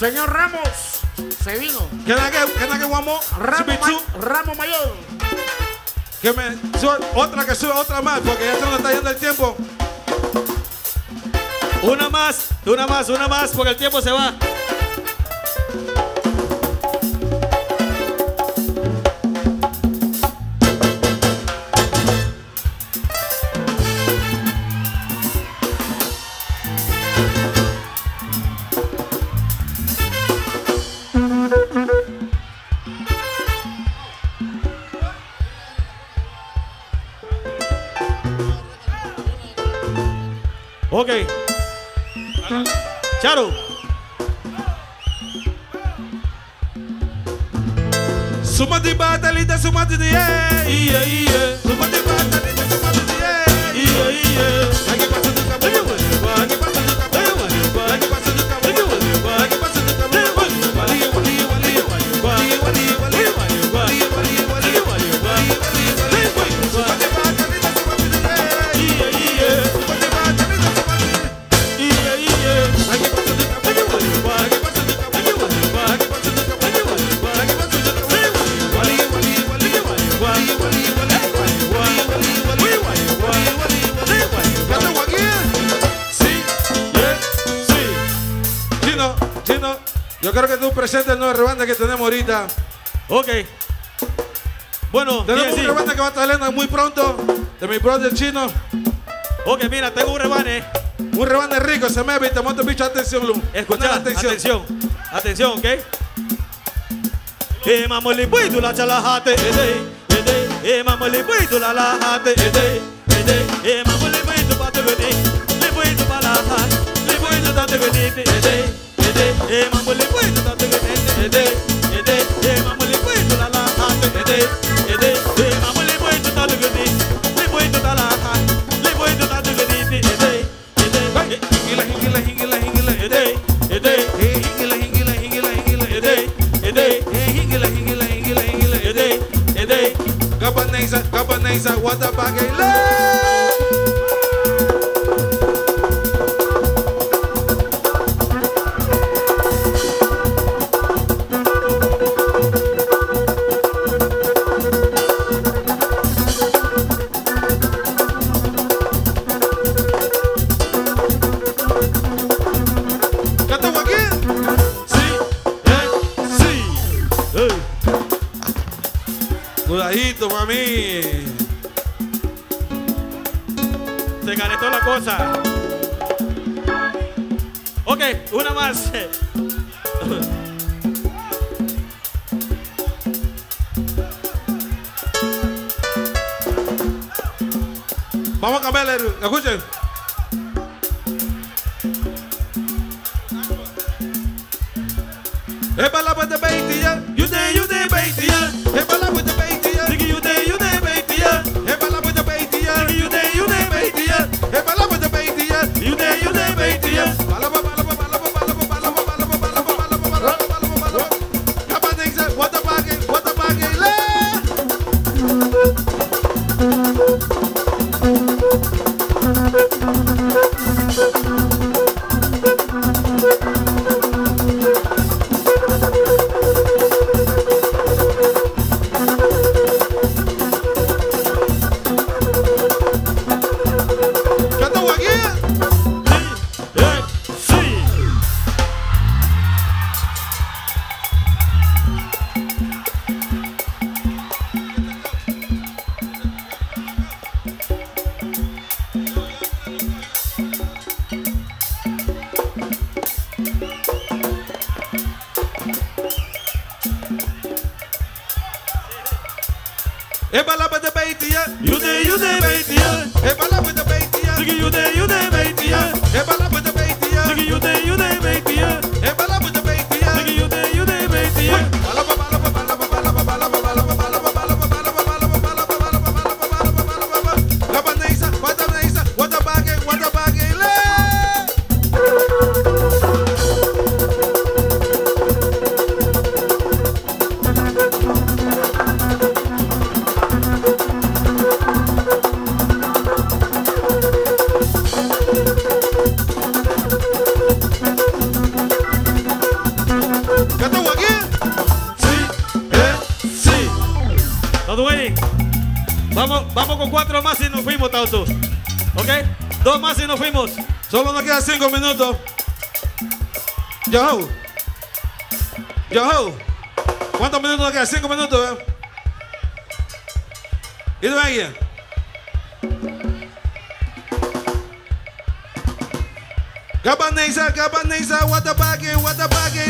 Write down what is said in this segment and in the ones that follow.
Señor Ramos, se vino. Can I get, can I get one more? Ma- Ramos Mayor. Que me otra que sube otra más, porque ya se nos está yendo el tiempo. Una más, una más, una más, porque el tiempo se va. Quero! Suma de bata, linda, suma de iê, iê, iê. Suma de bata, linda, suma de iê, iê, iê. Yo creo que tú presentes nueva banda que tenemos ahorita. Ok. Bueno, tenemos sí, una que va a estar saliendo muy pronto de mi brother chino. Ok, mira, tengo un rebane. Eh. Un rebane rico, se me y te monto bicho, atención, Lu. Escucha, atención. atención. Atención, ¿ok? Eh, mamo lipuito la chalajate, eh, eh, eh, mamo lipuito la lajate, eh, eh, eh, mamo lipuito pa' tu venir, lipuito pa' la lajate, lipuito ta' tu venir, eh, eh. Cabaniza, cabaniza, what a bagay Se calentó la cosa. Ok, una más. Vamos a cambiarle. Escuchen. Ébala with the baity, Ebala ba de baby, you de you de baitiya. Ebala ba de baitiya, you de you de baitiya. Ebala Bien. Vamos, vamos con cuatro más y nos fuimos, Tauto. ¿Ok? Dos más y nos fuimos. Solo nos quedan cinco minutos. Yo. Yo. ¿Cuántos minutos nos quedan? Cinco minutos, ¿eh? ¿Y tú alguien? Gabanesa, Gabanesa, what the baggy, what the baggy,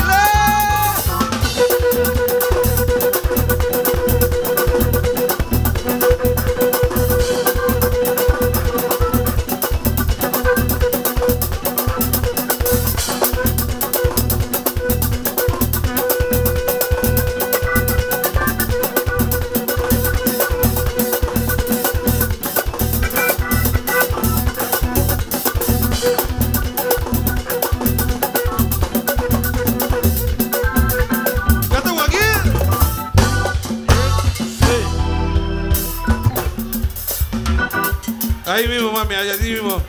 Ahí mismo, mami, ahí ahí mismo.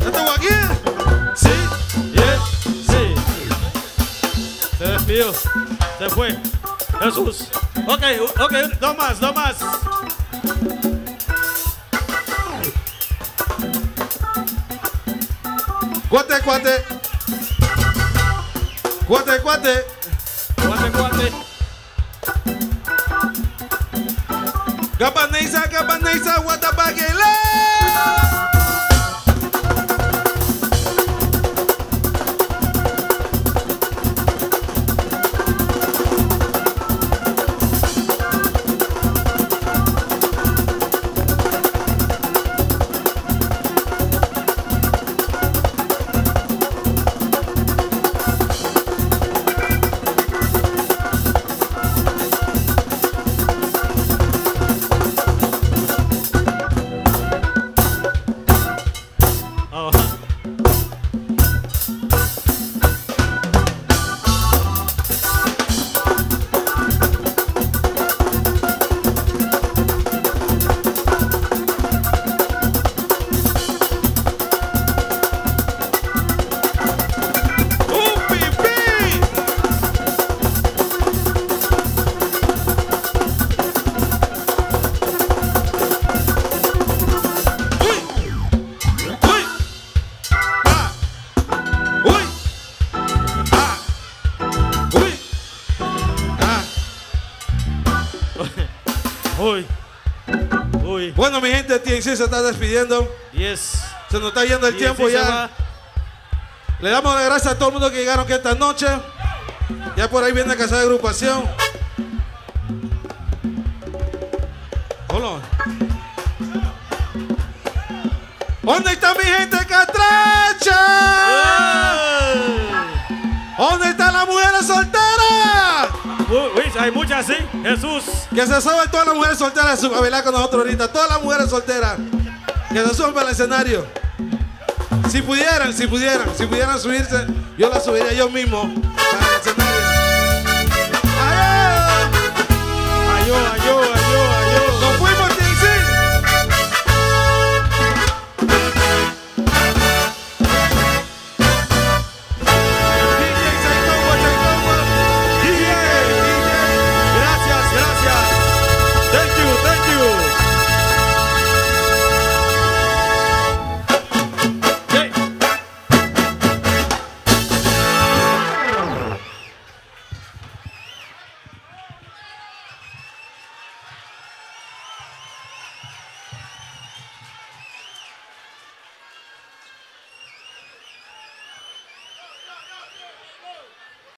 ¿Ya tengo aquí? Se fue. Jesús. Ok, ok, dos más, dos más. Cuate, cuate. Cuate, cuate. Cuate, cuate. Gabanesa, Gabanesa, what Uy. Uy. Bueno, mi gente, TNC se está despidiendo. Yes. Se nos está yendo el tiempo ya. Le damos las gracias a todo el mundo que llegaron que esta noche. Ya por ahí viene casa de agrupación. Hold on. ¿Dónde está mi gente catracha? ¿Dónde están las mujeres solteras? Hay muchas, sí. Jesús. Que se suban todas las mujeres solteras a bailar con nosotros ahorita. Todas las mujeres solteras. Que se suban para el escenario. Si pudieran, si pudieran, si pudieran subirse, yo las subiría yo mismo para el escenario. ¡Ay! Ayó, ayó, ayó.